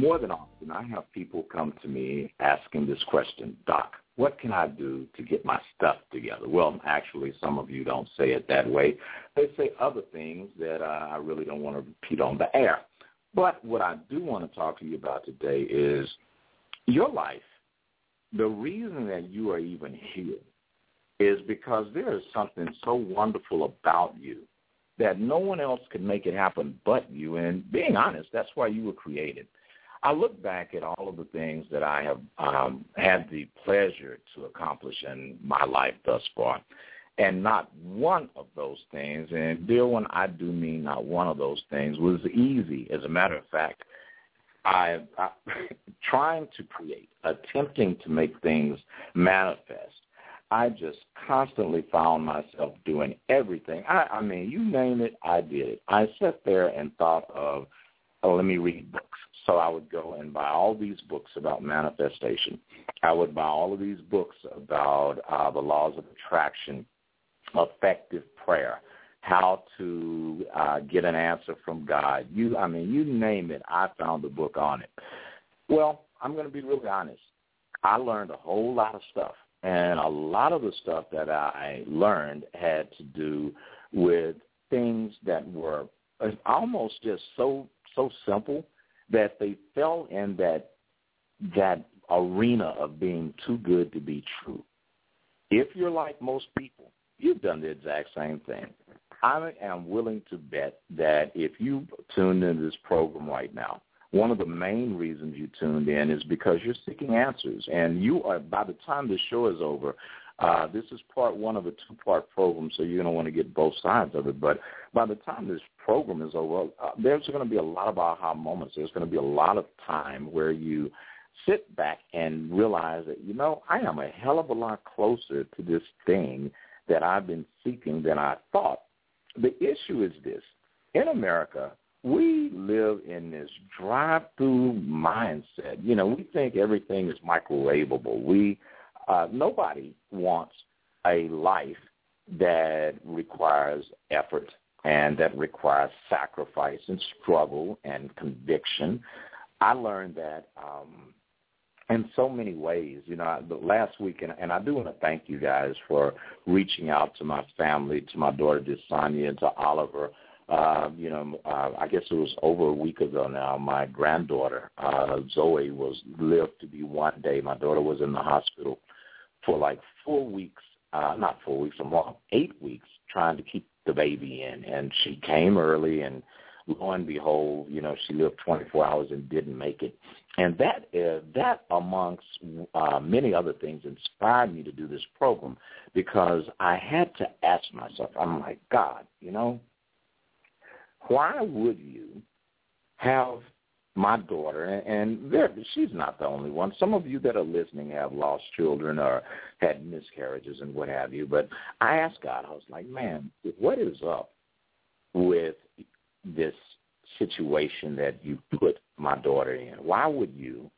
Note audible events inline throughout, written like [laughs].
More than often, I have people come to me asking this question, Doc, what can I do to get my stuff together? Well, actually, some of you don't say it that way. They say other things that uh, I really don't want to repeat on the air. But what I do want to talk to you about today is your life. The reason that you are even here is because there is something so wonderful about you that no one else can make it happen but you. And being honest, that's why you were created. I look back at all of the things that I have um, had the pleasure to accomplish in my life thus far, and not one of those things, and dear one, I do mean not one of those things, was easy. As a matter of fact, I, I [laughs] trying to create, attempting to make things manifest. I just constantly found myself doing everything. I, I mean, you name it, I did it. I sat there and thought of, oh, let me read books. So I would go and buy all these books about manifestation. I would buy all of these books about uh, the laws of attraction, effective prayer, how to uh, get an answer from God. You, I mean, you name it, I found a book on it. Well, I'm going to be really honest. I learned a whole lot of stuff, and a lot of the stuff that I learned had to do with things that were almost just so so simple that they fell in that that arena of being too good to be true. If you're like most people, you've done the exact same thing. I am willing to bet that if you tuned into this program right now, one of the main reasons you tuned in is because you're seeking answers. And you are, by the time the show is over, uh, this is part one of a two-part program, so you're going to want to get both sides of it. But by the time this program is over, uh, there's going to be a lot of aha moments. There's going to be a lot of time where you sit back and realize that, you know, I am a hell of a lot closer to this thing that I've been seeking than I thought. The issue is this. In America, we live in this drive-through mindset. You know, we think everything is microwavable. We uh, nobody wants a life that requires effort and that requires sacrifice and struggle and conviction. I learned that um, in so many ways. You know, the last week, and, and I do want to thank you guys for reaching out to my family, to my daughter Desanya, and to Oliver. Uh, you know, uh, I guess it was over a week ago now. My granddaughter uh, Zoe was lived to be one day. My daughter was in the hospital for like four weeks, uh, not four weeks, I'm eight weeks trying to keep the baby in. And she came early and lo and behold, you know, she lived 24 hours and didn't make it. And that, uh, that amongst uh, many other things inspired me to do this program because I had to ask myself, I'm like, God, you know, why would you have my daughter, and there, she's not the only one. Some of you that are listening have lost children or had miscarriages and what have you. But I asked God, I was like, man, what is up with this situation that you put my daughter in? Why would you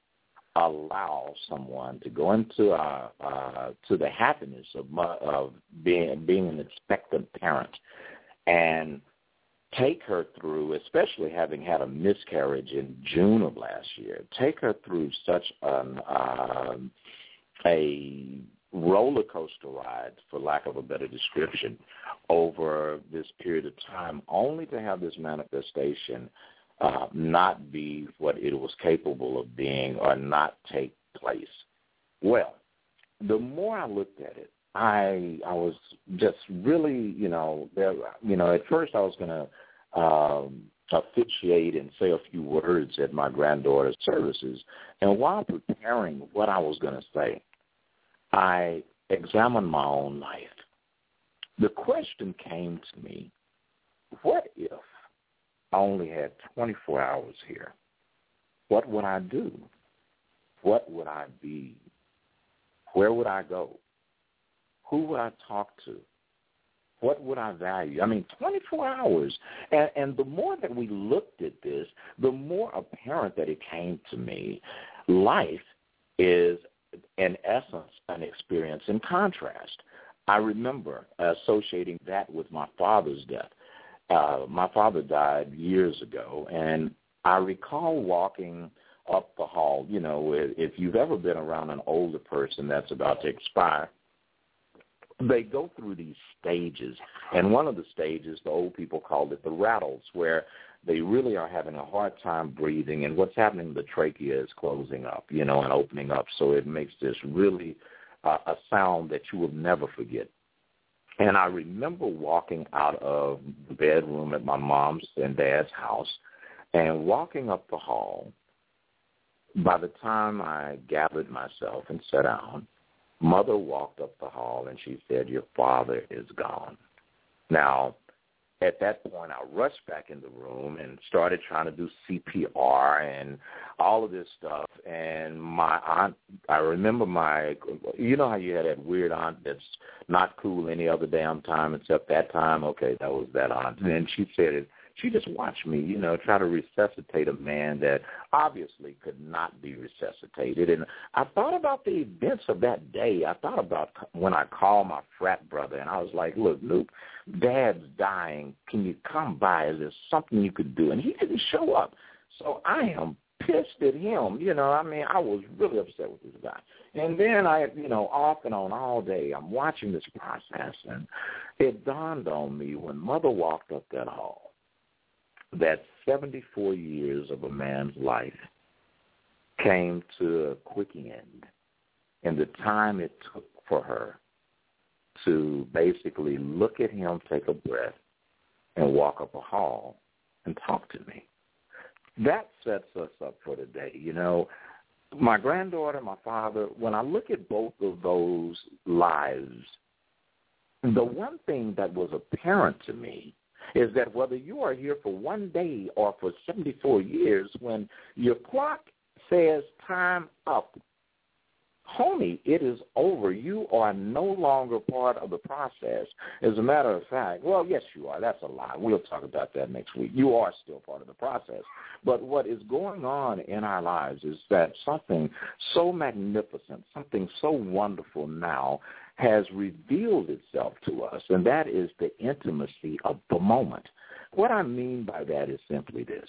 allow someone to go into uh, uh, to the happiness of my, of being being an expectant parent and take her through, especially having had a miscarriage in June of last year, take her through such an um, a roller coaster ride, for lack of a better description, over this period of time, only to have this manifestation uh, not be what it was capable of being or not take place. Well, the more I looked at it, I I was just really, you know, there, you know, at first I was going to um, officiate and say a few words at my granddaughter's services. And while preparing what I was going to say, I examined my own life. The question came to me, what if I only had 24 hours here? What would I do? What would I be? Where would I go? Who would I talk to? What would I value? I mean, 24 hours. And, and the more that we looked at this, the more apparent that it came to me. Life is, in essence, an experience in contrast. I remember associating that with my father's death. Uh, my father died years ago, and I recall walking up the hall. You know, if you've ever been around an older person that's about to expire, they go through these stages. And one of the stages, the old people called it the rattles, where they really are having a hard time breathing. And what's happening, the trachea is closing up, you know, and opening up. So it makes this really uh, a sound that you will never forget. And I remember walking out of the bedroom at my mom's and dad's house and walking up the hall. By the time I gathered myself and sat down, Mother walked up the hall and she said, your father is gone. Now, at that point, I rushed back in the room and started trying to do CPR and all of this stuff. And my aunt, I remember my, you know how you had that weird aunt that's not cool any other damn time except that time? Okay, that was that aunt. And she said it she just watched me, you know, try to resuscitate a man that obviously could not be resuscitated. And I thought about the events of that day. I thought about when I called my frat brother, and I was like, look, Luke, Dad's dying. Can you come by? Is there something you could do? And he didn't show up. So I am pissed at him. You know, I mean, I was really upset with this guy. And then I, you know, off and on all day, I'm watching this process, and it dawned on me when Mother walked up that hall that 74 years of a man's life came to a quick end in the time it took for her to basically look at him, take a breath, and walk up a hall and talk to me. That sets us up for today. You know, my granddaughter, my father, when I look at both of those lives, the one thing that was apparent to me is that whether you are here for one day or for 74 years, when your clock says time up, homie, it is over. You are no longer part of the process. As a matter of fact, well, yes, you are. That's a lie. We'll talk about that next week. You are still part of the process. But what is going on in our lives is that something so magnificent, something so wonderful now has revealed itself to us, and that is the intimacy of the moment. What I mean by that is simply this.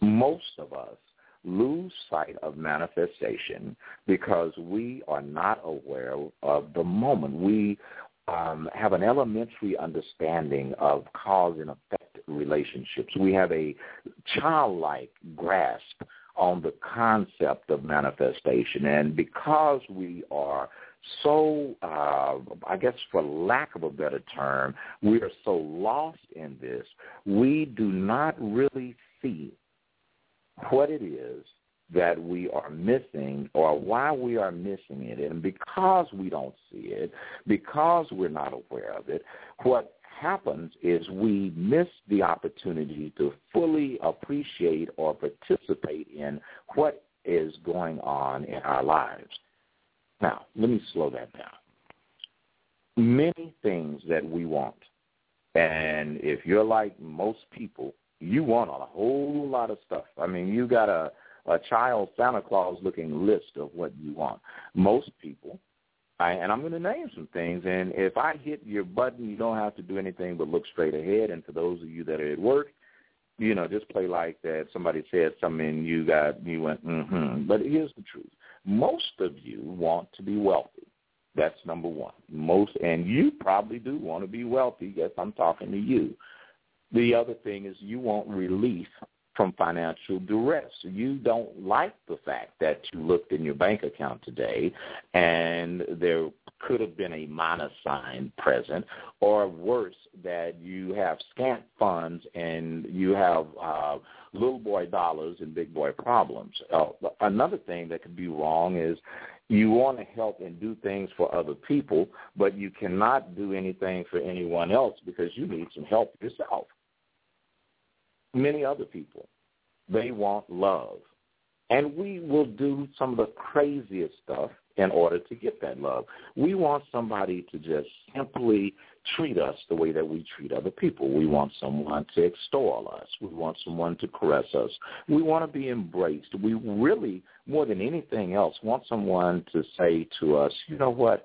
Most of us lose sight of manifestation because we are not aware of the moment. We um, have an elementary understanding of cause and effect relationships. We have a childlike grasp on the concept of manifestation. And because we are so, uh, I guess for lack of a better term, we are so lost in this, we do not really see what it is that we are missing or why we are missing it. And because we don't see it, because we're not aware of it, what happens is we miss the opportunity to fully appreciate or participate in what is going on in our lives. Now, let me slow that down. Many things that we want, and if you're like most people, you want a whole lot of stuff. I mean, you got a a child Santa Claus looking list of what you want. Most people, I, and I'm going to name some things, and if I hit your button, you don't have to do anything but look straight ahead. And for those of you that are at work, you know, just play like that. Somebody said something, and you got you went, mm-hmm. But here's the truth: most of you want to be wealthy. That's number one. Most, and you probably do want to be wealthy. Yes, I'm talking to you. The other thing is you want relief from financial duress. You don't like the fact that you looked in your bank account today and there could have been a minus sign present, or worse, that you have scant funds and you have uh, little boy dollars and big boy problems. Uh, another thing that could be wrong is you want to help and do things for other people, but you cannot do anything for anyone else because you need some help yourself. Many other people, they want love. And we will do some of the craziest stuff in order to get that love. We want somebody to just simply treat us the way that we treat other people. We want someone to extol us. We want someone to caress us. We want to be embraced. We really, more than anything else, want someone to say to us, you know what,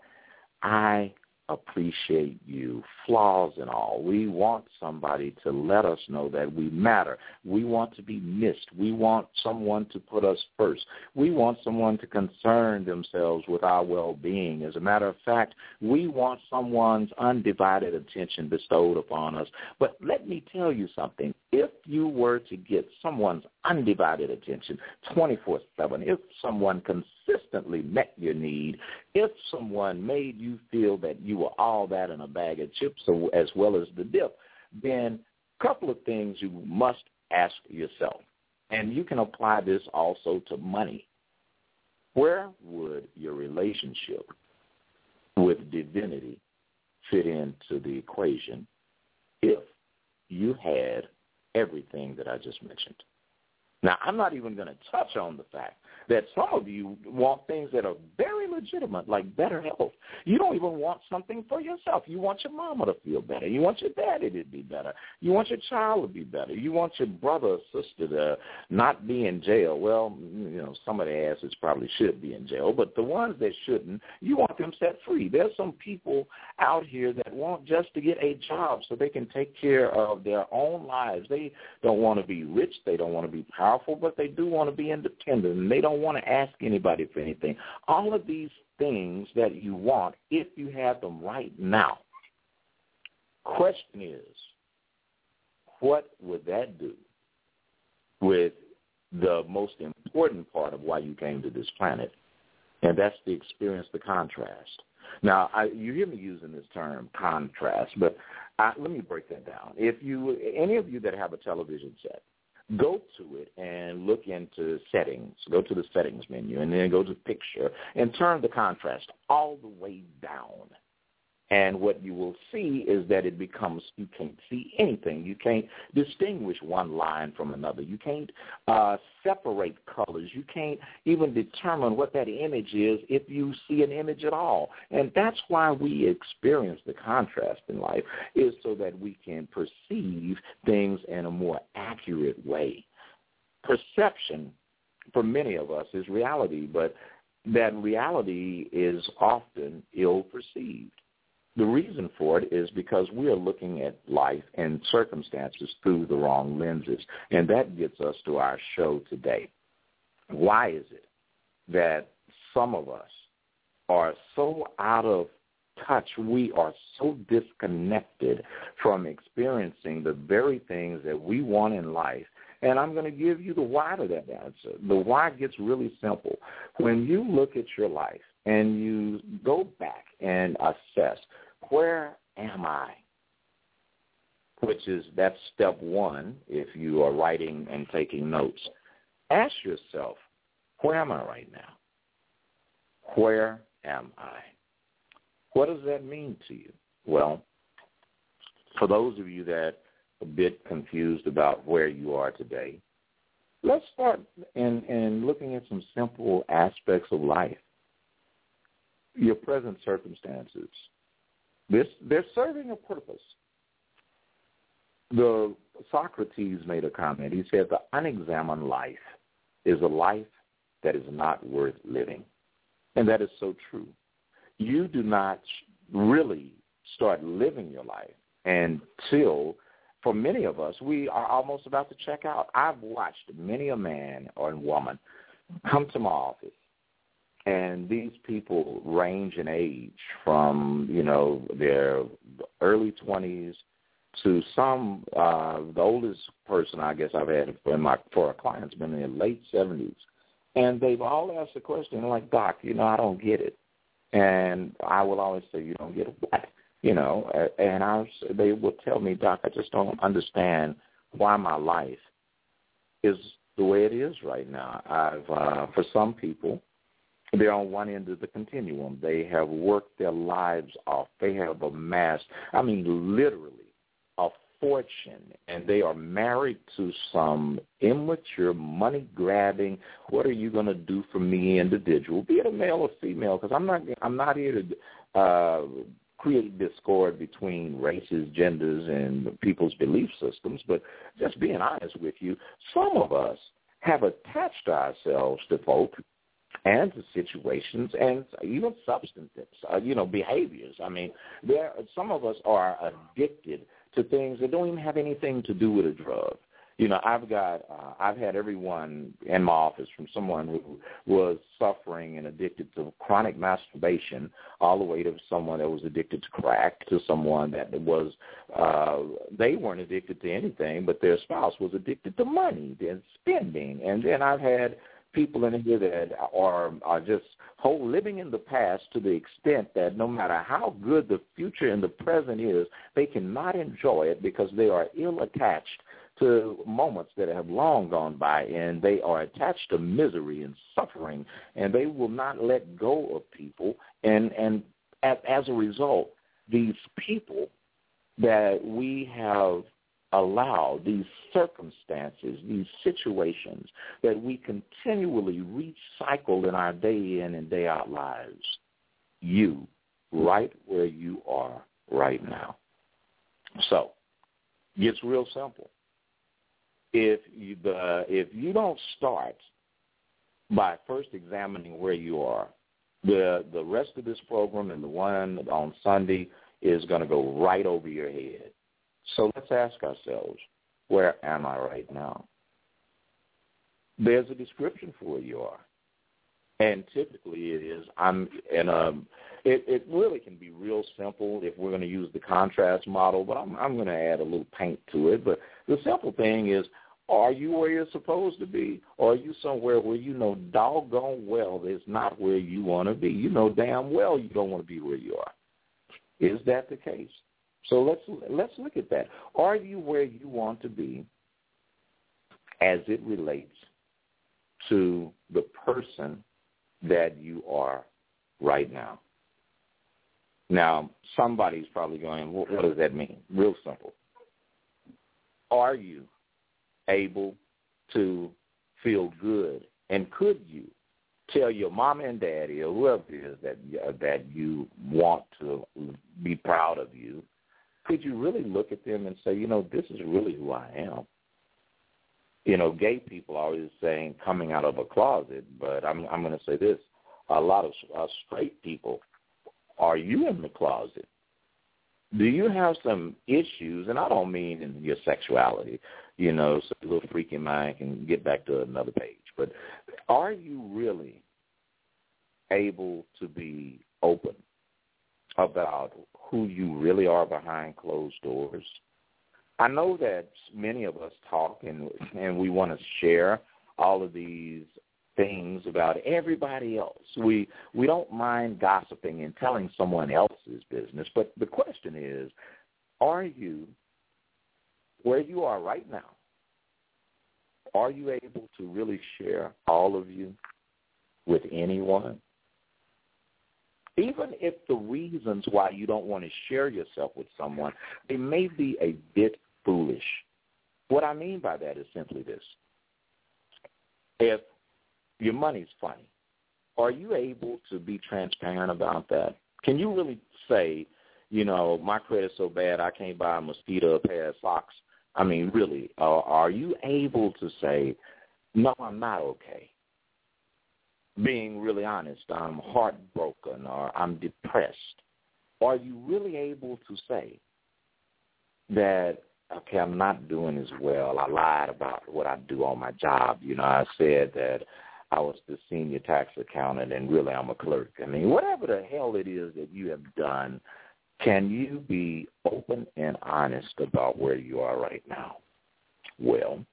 I appreciate you, flaws and all. We want somebody to let us know that we matter. We want to be missed. We want someone to put us first. We want someone to concern themselves with our well-being. As a matter of fact, we want someone's undivided attention bestowed upon us. But let me tell you something. If you were to get someone's undivided attention 24-7, if someone consistently met your need, if someone made you feel that you were all that in a bag of chips as well as the dip, then a couple of things you must ask yourself. And you can apply this also to money. Where would your relationship with divinity fit into the equation if you had everything that I just mentioned? Now, I'm not even going to touch on the fact that some of you want things that are very legitimate, like better health. You don't even want something for yourself. You want your mama to feel better. You want your daddy to be better. You want your child to be better. You want your brother or sister to not be in jail. Well, you know, some of the asses probably should be in jail, but the ones that shouldn't, you want them set free. There's some people out here that want just to get a job so they can take care of their own lives. They don't want to be rich. They don't want to be powerful, but they do want to be independent, and they don't want to ask anybody for anything. All of these things that you want, if you have them right now, question is, what would that do with the most important part of why you came to this planet, and that's the experience, the contrast. Now, I, you hear me using this term contrast, but I, let me break that down. If you, any of you that have a television set, go to it and look into settings. Go to the settings menu and then go to picture and turn the contrast all the way down. And what you will see is that it becomes, you can't see anything. You can't distinguish one line from another. You can't uh, separate colors. You can't even determine what that image is if you see an image at all. And that's why we experience the contrast in life, is so that we can perceive things in a more accurate way. Perception, for many of us, is reality, but that reality is often ill-perceived. The reason for it is because we are looking at life and circumstances through the wrong lenses. And that gets us to our show today. Why is it that some of us are so out of touch, we are so disconnected from experiencing the very things that we want in life. And I'm going to give you the why to that answer. The why gets really simple. When you look at your life and you go back and assess where am I? Which is that's step one if you are writing and taking notes. Ask yourself, where am I right now? Where am I? What does that mean to you? Well, for those of you that a bit confused about where you are today, let's start in, in looking at some simple aspects of life. Your present circumstances, this, they're serving a purpose. The Socrates made a comment. He said, the unexamined life is a life that is not worth living. And that is so true. You do not really start living your life until, for many of us, we are almost about to check out. I've watched many a man or woman come to my office and these people range in age from you know their early twenties to some uh the oldest person I guess I've had in my for a client's been in their late seventies. And they've all asked the question like, Doc, you know, I don't get it. And I will always say, you don't get it what? You know, and I they will tell me, Doc, I just don't understand why my life is the way it is right now. I've uh, for some people, they're on one end of the continuum. They have worked their lives off. They have amassed, I mean, literally, a fortune, and they are married to some immature, money grabbing. What are you going to do for me, individual? Be it a male or female, because I'm not. I'm not here to uh, create discord between races, genders, and people's belief systems. But just being honest with you, some of us have attached ourselves to folk and to situations and even substances, uh, you know, behaviors. I mean, there some of us are addicted to things that don't even have anything to do with a drug. You know, I've got uh, I've had everyone in my office from someone who was suffering and addicted to chronic masturbation, all the way to someone that was addicted to crack, to someone that was uh, they weren't addicted to anything, but their spouse was addicted to money and spending. And then I've had people in here that are are just whole living in the past to the extent that no matter how good the future and the present is, they cannot enjoy it because they are ill attached to moments that have long gone by and they are attached to misery and suffering and they will not let go of people and and as, a result these people that we have allow these circumstances, these situations that we continually recycle in our day in and day out lives, you right where you are right now. So, it's real simple. If you the if you don't start by first examining where you are, the the rest of this program and the one on Sunday is going to go right over your head so let's ask ourselves, where am I right now? There's a description for where you are. And typically it is I'm in a um, it, it really can be real simple if we're going to use the contrast model, but I'm I'm going to add a little paint to it. But the simple thing is are you where you're supposed to be? Or are you somewhere where you know doggone well it's not where you want to be? You know damn well you don't want to be where you are. Is that the case? So let's let's look at that. Are you where you want to be as it relates to the person that you are right now? Now, somebody's probably going, what, what does that mean? Real simple. Are you able to feel good, and could you tell your mom and daddy or whoever it is that that you want to be proud of you could you really look at them and say, you know, this is really who I am? You know, gay people are always saying coming out of a closet, but I'm I'm going to say this: a lot of uh, straight people, are you in the closet? Do you have some issues? And I don't mean in your sexuality, you know, so a little freaky mind can get back to another page. But are you really able to be open about who you really are behind closed doors. I know that many of us talk and and we want to share all of these things about everybody else. We we don't mind gossiping and telling someone else's business, but the question is, are you where you are right now? Are you able to really share all of you with anyone? even if the reasons why you don't want to share yourself with someone, they may be a bit foolish. What I mean by that is simply this. If your money's funny, are you able to be transparent about that? Can you really say, you know, my credit's so bad I can't buy a mosquito a pair of socks? I mean, really, uh, are you able to say, no, I'm not okay? being really honest, I'm heartbroken or I'm depressed, are you really able to say that, okay, I'm not doing as well. I lied about what I do on my job. You know, I said that I was the senior tax accountant and really I'm a clerk. I mean, whatever the hell it is that you have done, can you be open and honest about where you are right now? Well,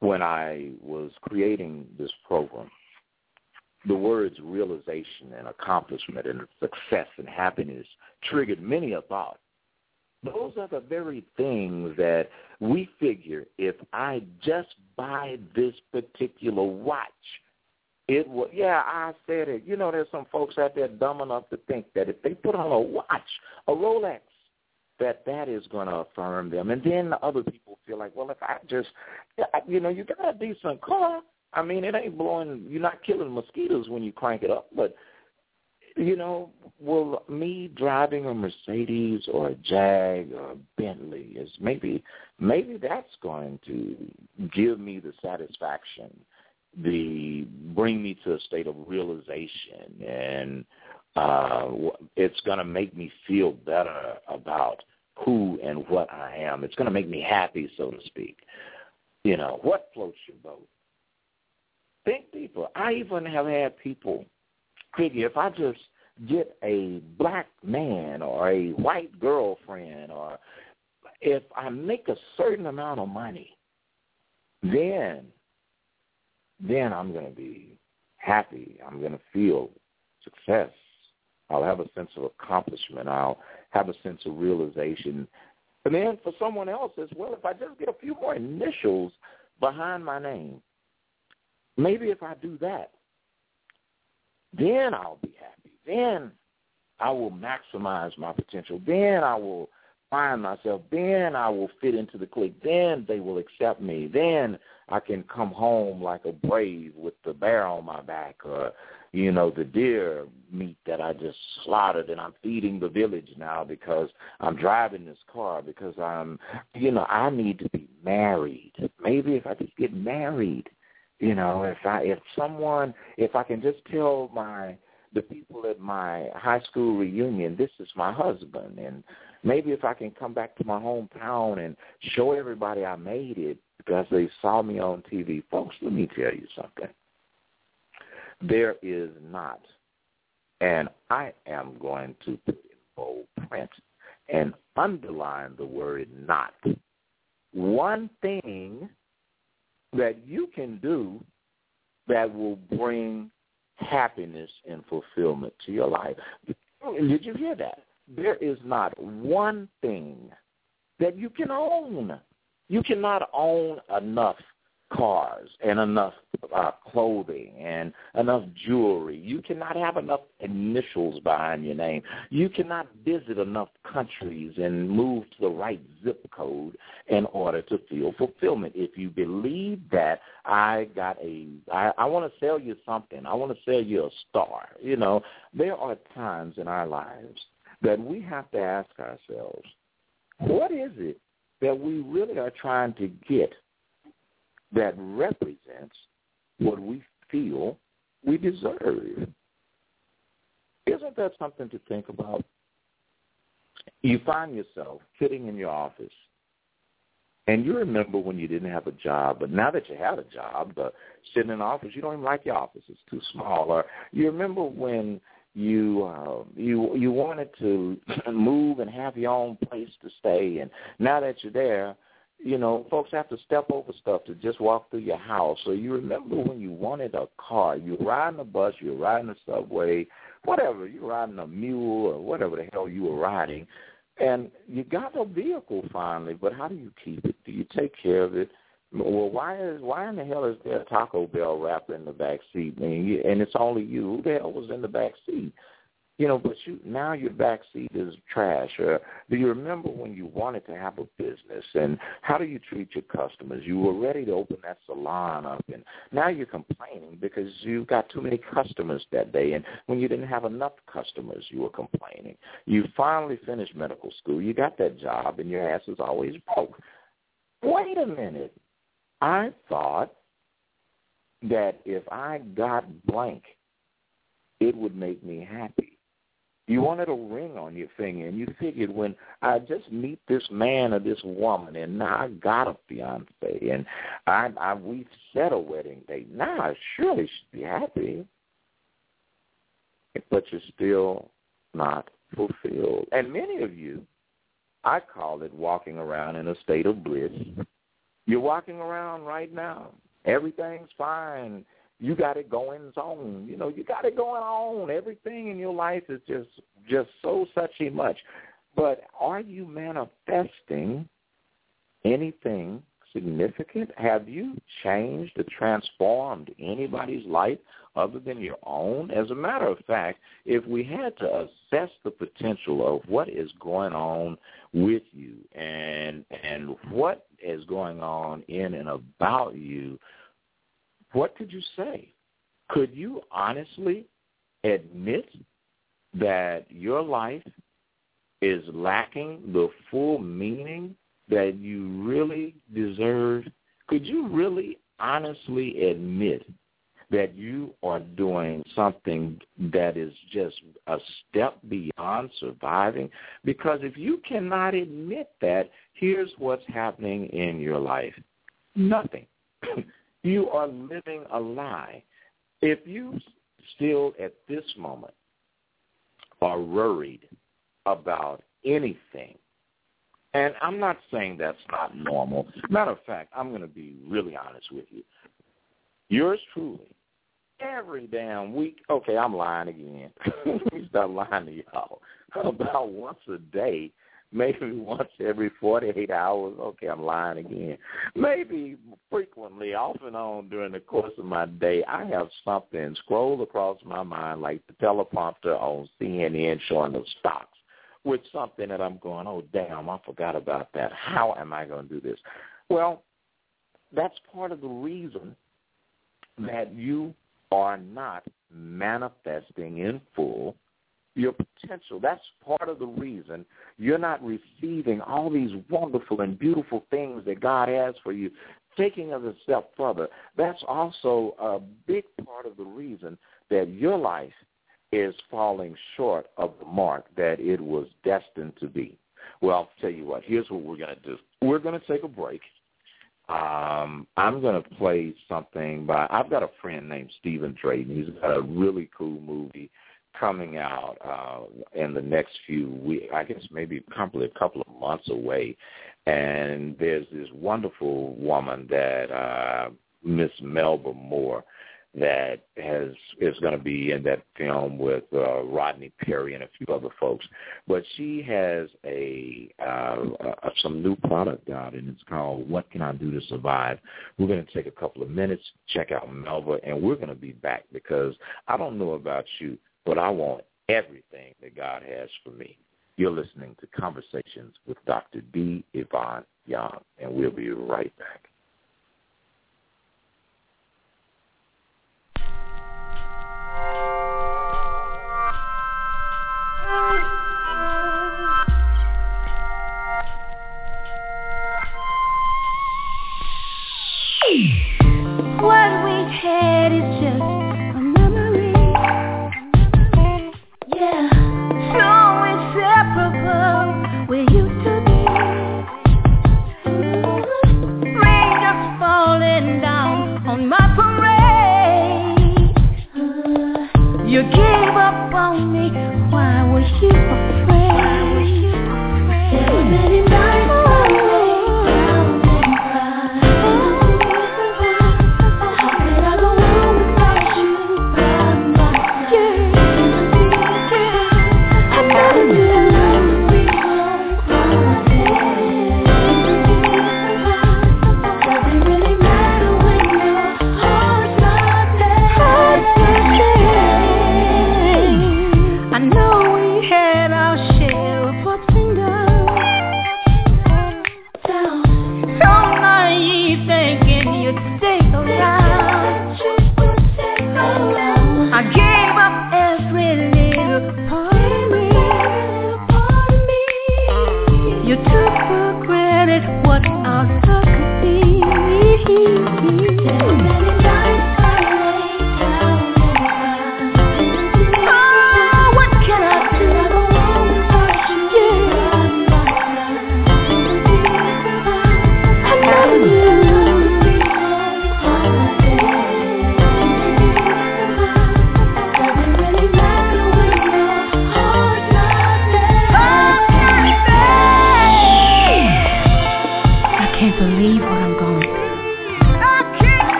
when I was creating this program, the words realization and accomplishment and success and happiness triggered many a thought. Those are the very things that we figure if I just buy this particular watch, it will, yeah, I said it. You know, there's some folks out there dumb enough to think that if they put on a watch, a Rolex, that that is going to affirm them. And then the other people feel like, well, if I just, you know, you got a decent car. I mean, it ain't blowing, you're not killing mosquitoes when you crank it up, but you know, will me driving a Mercedes or a Jag or a Bentley is maybe maybe that's going to give me the satisfaction, the bring me to a state of realization, and uh, it's going to make me feel better about who and what I am. It's going to make me happy, so to speak. You know, what floats your boat? Think deeper. I even have had people figure if I just get a black man or a white girlfriend or if I make a certain amount of money, then then I'm going to be happy. I'm going to feel success. I'll have a sense of accomplishment. I'll have a sense of realization. And then for someone else as well, if I just get a few more initials behind my name, maybe if I do that, then I'll be happy. Then I will maximize my potential. Then I will find myself. Then I will fit into the clique. Then they will accept me. Then I can come home like a brave with the bear on my back or, you know, the deer meat that I just slaughtered and I'm feeding the village now because I'm driving this car because I'm, you know, I need to be married. Maybe if I just get married, you know, if I, if someone, if I can just tell my, the people at my high school reunion, this is my husband. And maybe if I can come back to my hometown and show everybody I made it because they saw me on TV. Folks, let me tell you something. There is not, and I am going to put in bold print and underline the word not. One thing that you can do that will bring happiness and fulfillment to your life. Did you hear that? There is not one thing that you can own. You cannot own enough cars and enough uh, clothing and enough jewelry. You cannot have enough initials behind your name. You cannot visit enough countries and move to the right zip code in order to feel fulfillment. If you believe that I got a, I, I want to sell you something. I want to sell you a star. You know, there are times in our lives that we have to ask ourselves, what is it that we really are trying to get that represents what we feel we deserve. Isn't that something to think about? You find yourself sitting in your office, and you remember when you didn't have a job, but now that you have a job, but sitting in the office, you don't even like your office; it's too small. Or you remember when you uh, you you wanted to [clears throat] move and have your own place to stay, and now that you're there, you know, folks have to step over stuff to just walk through your house. So you remember when you wanted a car, you were riding a bus, you were riding a subway, whatever, you were riding a mule or whatever the hell you were riding, and you got a vehicle finally. But how do you keep it? Do you take care of it? Well, why is why in the hell is there a Taco Bell wrapper in the back seat? I mean, and it's only you. Who the hell was in the back seat? you know, but you now your back seat is trash. Or do you remember when you wanted to have a business and how do you treat your customers? You were ready to open that salon up, and now you're complaining because you got too many customers that day. And when you didn't have enough customers, you were complaining. You finally finished medical school. You got that job, and your ass is always broke. Wait a minute. I thought that if I got blank, it would make me happy. You wanted a ring on your finger, and you figured when I just meet this man or this woman, and now I got a fiance, and I, I we set a wedding date. Now I surely should be happy, but you're still not fulfilled. And many of you, I call it walking around in a state of bliss. You're walking around right now. Everything's fine You got it going on. You know, you got it going on. Everything in your life is just just so suchy much. But are you manifesting anything significant? Have you changed or transformed anybody's life other than your own? As a matter of fact, if we had to assess the potential of what is going on with you and and what is going on in and about you, what could you say? Could you honestly admit that your life is lacking the full meaning that you really deserve? Could you really honestly admit that you are doing something that is just a step beyond surviving? Because if you cannot admit that, here's what's happening in your life. Nothing. [clears throat] you are living a lie. If you still at this moment are worried about anything, and I'm not saying that's not normal. Matter of fact, I'm going to be really honest with you. Yours truly, every damn week, okay, I'm lying again. [laughs] Stop lying to y'all. About once a day, maybe [laughs] once every 48 hours. Okay, I'm lying again. Maybe frequently, off and on during the course of my day, I have something scroll across my mind like the teleprompter on CNN showing the stocks with something that I'm going, oh, damn, I forgot about that. How am I going to do this? Well, that's part of the reason that you are not manifesting in full your potential. That's part of the reason you're not receiving all these wonderful and beautiful things that God has for you. Taking it a step further, that's also a big part of the reason that your life is falling short of the mark that it was destined to be. Well, I'll tell you what, here's what we're going to do. We're going to take a break. Um, I'm going to play something by, I've got a friend named Stephen Drayton. He's got a really cool movie coming out uh, in the next few weeks, I guess maybe probably a couple of months away. And there's this wonderful woman that uh, Miss Melba Moore that has is going to be in that film with uh, Rodney Perry and a few other folks. But she has a, uh, a some new product out, and it's called "What Can I Do to Survive." We're going to take a couple of minutes, check out Melba, and we're going to be back because I don't know about you, but I want everything that God has for me. You're listening to Conversations with Dr. D. Ivan Young, and we'll be right back.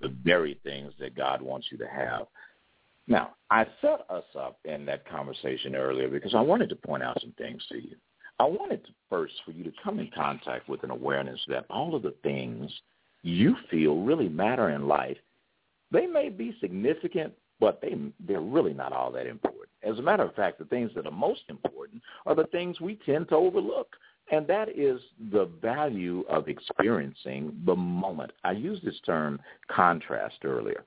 The very things that God wants you to have. Now, I set us up in that conversation earlier because I wanted to point out some things to you. I wanted to first for you to come in contact with an awareness that all of the things you feel really matter in life, they may be significant, but they they're really not all that important. As a matter of fact, the things that are most important are the things we tend to overlook. And that is the value of experiencing the moment. I used this term contrast earlier.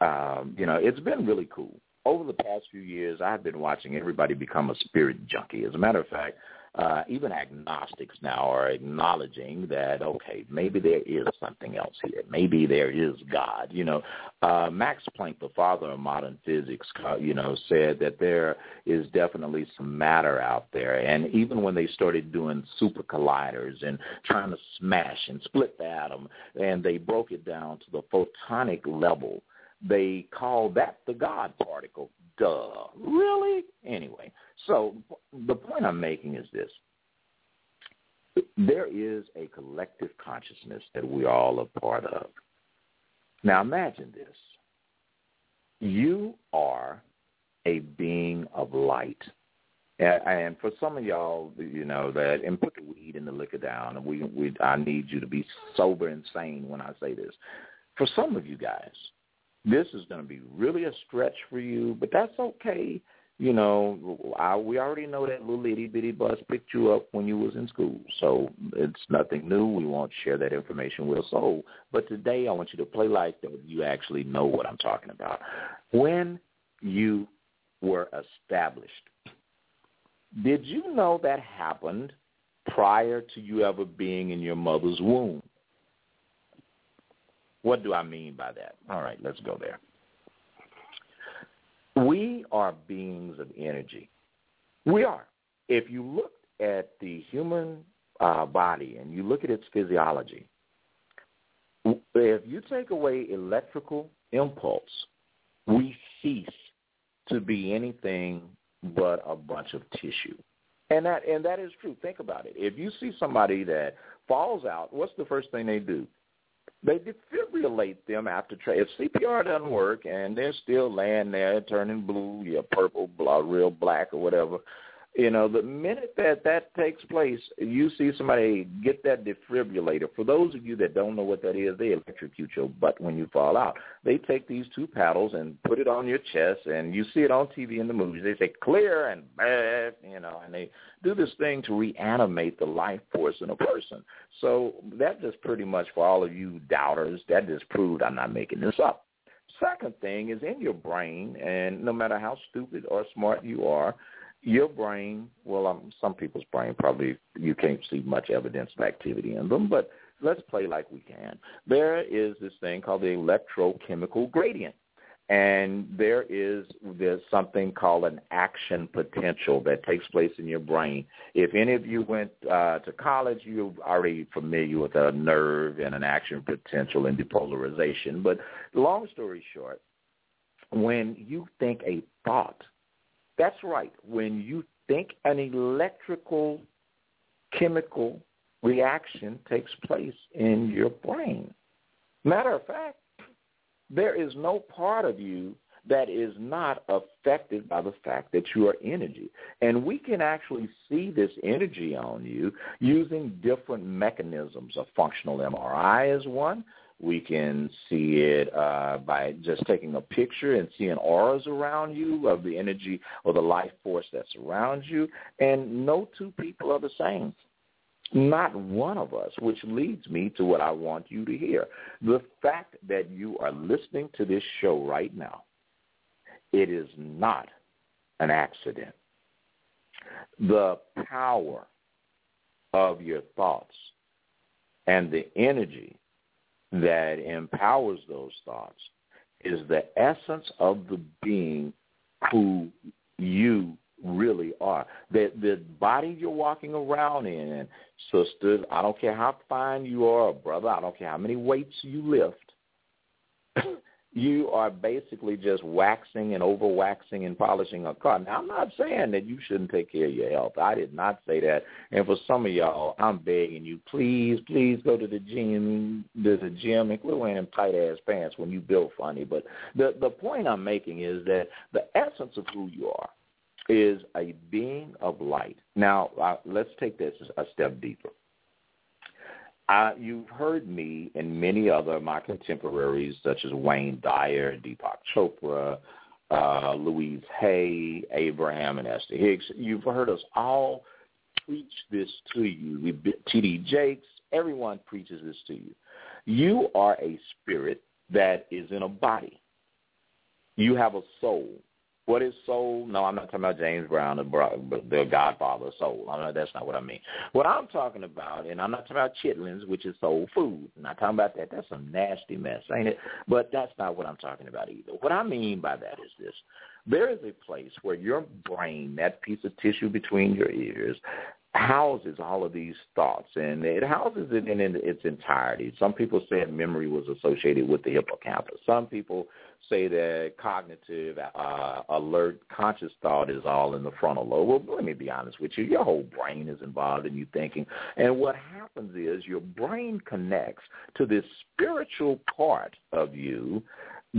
Um, you know, it's been really cool. Over the past few years, I've been watching everybody become a spirit junkie. As a matter of fact, uh, even agnostics now are acknowledging that okay, maybe there is something else here. Maybe there is God. You know, uh, Max Planck, the father of modern physics, you know, said that there is definitely some matter out there. And even when they started doing super colliders and trying to smash and split the atom, and they broke it down to the photonic level, they called that the God particle. Duh. Really? Anyway, so the point I'm making is this. There is a collective consciousness that we all are part of. Now imagine this. You are a being of light. And for some of y'all, you know that, and put the weed and the liquor down. And we, we, I need you to be sober and sane when I say this. For some of you guys, this is going to be really a stretch for you, but that's okay you know, I, we already know that little itty bitty bus picked you up when you was in school, so it's nothing new. We won't share that information with us all. But today, I want you to play like that you actually know what I'm talking about. When you were established, did you know that happened prior to you ever being in your mother's womb? What do I mean by that? All right, let's go there. We are beings of energy. We are. If you look at the human uh, body and you look at its physiology, if you take away electrical impulse, we cease to be anything but a bunch of tissue. And that and that is true. Think about it. If you see somebody that falls out, what's the first thing they do? They defibrillate them after tra- if CPR doesn't work and they're still laying there turning blue, yeah, purple, blah, real black or whatever. You know, the minute that that takes place, you see somebody get that defibrillator. For those of you that don't know what that is, they electrocute your butt when you fall out. They take these two paddles and put it on your chest, and you see it on TV in the movies. They say clear and bad, you know, and they do this thing to reanimate the life force in a person. So that just pretty much for all of you doubters, that just proved I'm not making this up. Second thing is in your brain, and no matter how stupid or smart you are, your brain, well, um, some people's brain probably you can't see much evidence of activity in them, but let's play like we can. There is this thing called the electrochemical gradient. And there is there's something called an action potential that takes place in your brain. If any of you went uh, to college, you're already familiar with a nerve and an action potential and depolarization. But long story short, when you think a thought that's right. When you think an electrical chemical reaction takes place in your brain. Matter of fact, there is no part of you that is not affected by the fact that you are energy. And we can actually see this energy on you using different mechanisms. A functional MRI is one. We can see it uh, by just taking a picture and seeing auras around you of the energy or the life force that's around you. And no two people are the same. Not one of us, which leads me to what I want you to hear. The fact that you are listening to this show right now, it is not an accident. The power of your thoughts and the energy that empowers those thoughts is the essence of the being who you really are. The the body you're walking around in, sisters, I don't care how fine you are, brother, I don't care how many weights you lift. You are basically just waxing and over waxing and polishing a car. Now I'm not saying that you shouldn't take care of your health. I did not say that. And for some of y'all, I'm begging you, please, please go to the gym to the gym and quit wearing tight ass pants when you build funny. But the the point I'm making is that the essence of who you are is a being of light. Now, uh, let's take this a step deeper. Uh, you've heard me and many other my contemporaries, such as Wayne Dyer, Deepak Chopra, uh, Louise Hay, Abraham, and Esther Hicks. You've heard us all preach this to you. T.D. Jakes, everyone preaches this to you. You are a spirit that is in a body. You have a soul. What is soul? No, I'm not talking about James Brown, the, the godfather of soul. I know that's not what I mean. What I'm talking about, and I'm not talking about chitlins, which is soul food. I'm not talking about that. That's some nasty mess, ain't it? But that's not what I'm talking about either. What I mean by that is this. There is a place where your brain, that piece of tissue between your ears, houses all of these thoughts and it houses it in, its entirety. Some people said memory was associated with the hippocampus. Some people say that cognitive, uh, alert, conscious thought is all in the frontal lobe. Well, let me be honest with you. Your whole brain is involved in you thinking. And what happens is your brain connects to this spiritual part of you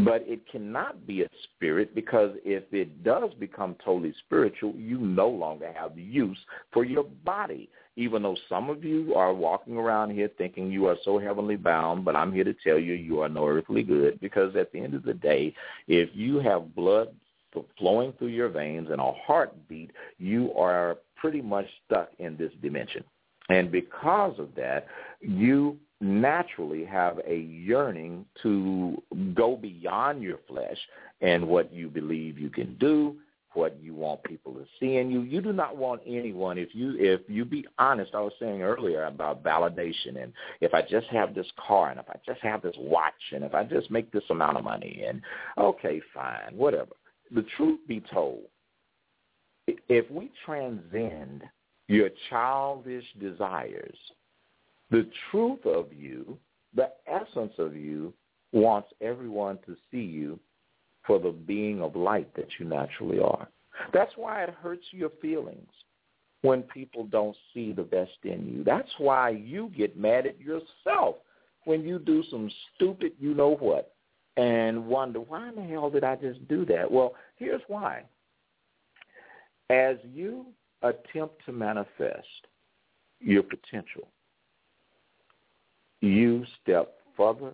but it cannot be a spirit because if it does become totally spiritual, you no longer have use for your body. Even though some of you are walking around here thinking you are so heavenly bound, but I'm here to tell you you are no earthly good because at the end of the day, if you have blood flowing through your veins and a heartbeat, you are pretty much stuck in this dimension. And because of that, you naturally have a yearning to go beyond your flesh and what you believe you can do, what you want people to see in you. You do not want anyone if you if you be honest, I was saying earlier about validation and if I just have this car and if I just have this watch and if I just make this amount of money and okay, fine, whatever. The truth be told, if we transcend your childish desires the truth of you, the essence of you, wants everyone to see you for the being of light that you naturally are. That's why it hurts your feelings when people don't see the best in you. That's why you get mad at yourself when you do some stupid you know what and wonder, why in the hell did I just do that? Well, here's why. As you attempt to manifest your potential, you step further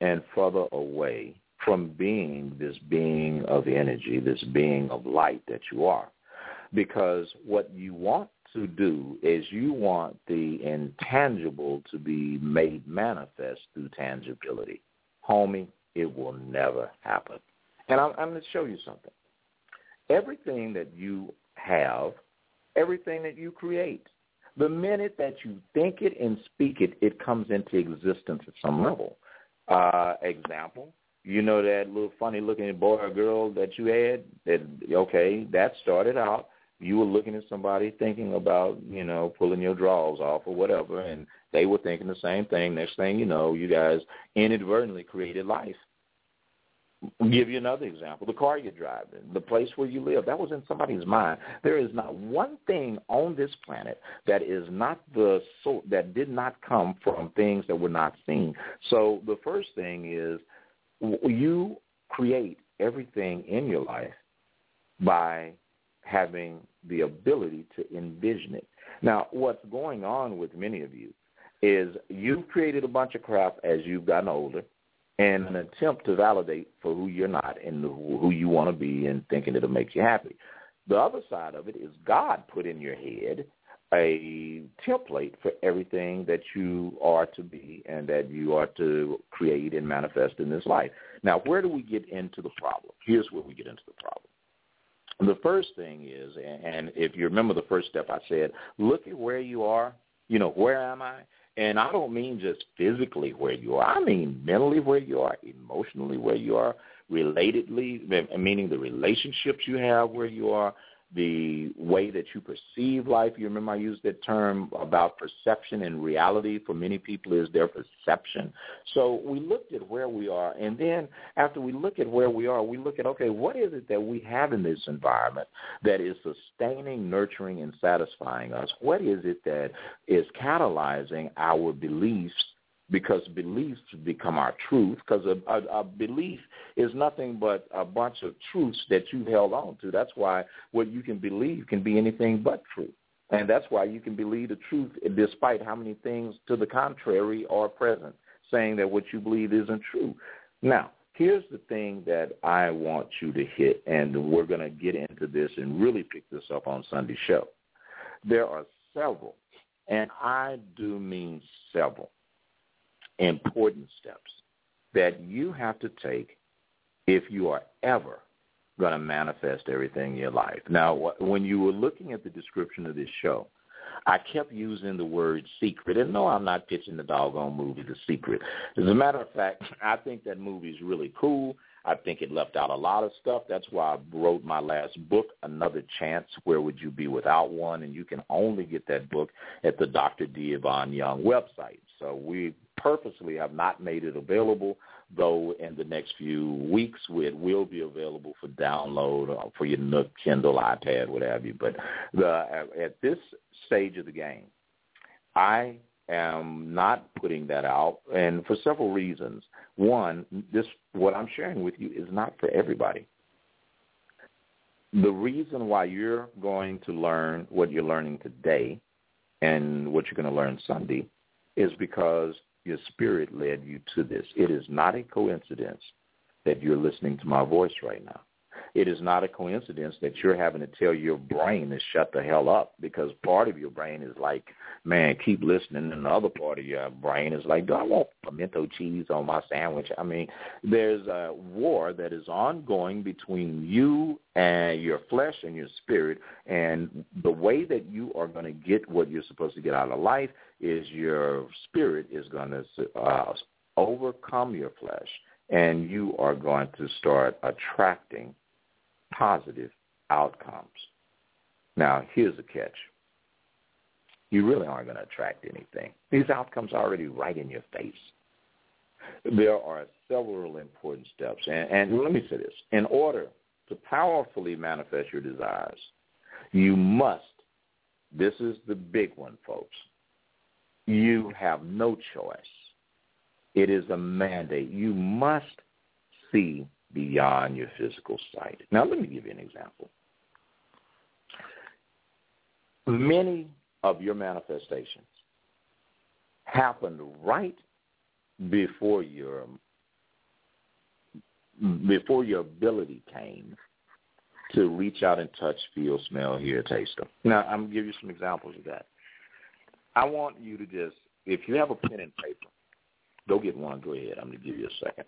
and further away from being this being of energy, this being of light that you are. Because what you want to do is you want the intangible to be made manifest through tangibility. Homie, it will never happen. And I'm, I'm going to show you something. Everything that you have, everything that you create, the minute that you think it and speak it, it comes into existence at some level. Uh, example, you know that little funny looking boy or girl that you had that okay, that started out you were looking at somebody thinking about, you know, pulling your drawers off or whatever and they were thinking the same thing. Next thing you know, you guys inadvertently created life. I'll give you another example. The car you drive, the place where you live, that was in somebody's mind. There is not one thing on this planet that is not the so that did not come from things that were not seen. So the first thing is you create everything in your life by having the ability to envision it. Now, what's going on with many of you is you've created a bunch of crap as you've gotten older and an attempt to validate for who you're not and who you want to be and thinking it'll make you happy. The other side of it is God put in your head a template for everything that you are to be and that you are to create and manifest in this life. Now, where do we get into the problem? Here's where we get into the problem. The first thing is, and if you remember the first step I said, look at where you are. You know, where am I? And I don't mean just physically where you are. I mean mentally where you are, emotionally where you are, relatedly, meaning the relationships you have where you are, the way that you perceive life. You remember I used that term about perception and reality for many people is their perception. So we looked at where we are, and then after we look at where we are, we look at, okay, what is it that we have in this environment that is sustaining, nurturing, and satisfying us? What is it that is catalyzing our beliefs because beliefs become our truth because a, a, a belief is nothing but a bunch of truths that you've held on to. That's why what you can believe can be anything but true. And that's why you can believe the truth despite how many things to the contrary are present, saying that what you believe isn't true. Now, here's the thing that I want you to hit, and we're going to get into this and really pick this up on Sunday's show. There are several, and I do mean several, important steps that you have to take if you are ever going to manifest everything in your life. Now, when you were looking at the description of this show, I kept using the word secret. And no, I'm not pitching the doggone movie The Secret. As a matter of fact, [clears throat] I think that movie is really cool. I think it left out a lot of stuff. That's why I wrote my last book, Another Chance, Where Would You Be Without One? And you can only get that book at the Dr. D. Ivan Young website. So we purposely have not made it available, though in the next few weeks it will be available for download uh, for your Nook, Kindle, iPad, what have you. But the, at this stage of the game, I am not putting that out, and for several reasons. One, this what I'm sharing with you is not for everybody. The reason why you're going to learn what you're learning today and what you're going to learn Sunday is because your spirit led you to this. It is not a coincidence that you're listening to my voice right now. It is not a coincidence that you're having to tell your brain to shut the hell up because part of your brain is like, man, keep listening, and the other part of your brain is like, do I want pimento cheese on my sandwich? I mean, there's a war that is ongoing between you and your flesh and your spirit, and the way that you are going to get what you're supposed to get out of life is your spirit is going to uh, overcome your flesh, and you are going to start attracting positive outcomes. Now, here's the catch. You really aren't going to attract anything. These outcomes are already right in your face. There are several important steps. And, and let me say this. In order to powerfully manifest your desires, you must, this is the big one, folks, you have no choice. It is a mandate. You must see beyond your physical sight. Now, let me give you an example. Many of your manifestations happened right before your before your ability came to reach out and touch, feel, smell, hear, taste them. Now, I'm going to give you some examples of that. I want you to just, if you have a pen and paper, go get one. Go ahead. I'm going to give you a second.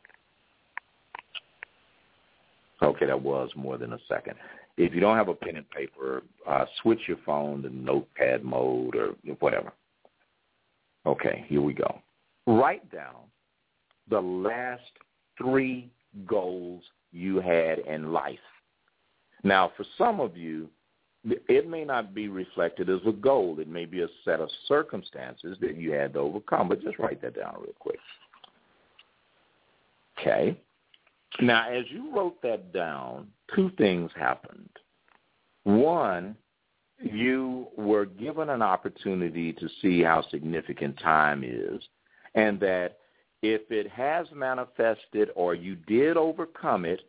Okay, that was more than a second. If you don't have a pen and paper, uh, switch your phone to notepad mode or whatever. Okay, here we go. Write down the last three goals you had in life. Now, for some of you, it may not be reflected as a goal. It may be a set of circumstances that you had to overcome, but just write that down real quick. Okay. Now, as you wrote that down, two things happened. One, you were given an opportunity to see how significant time is, and that if it has manifested or you did overcome it,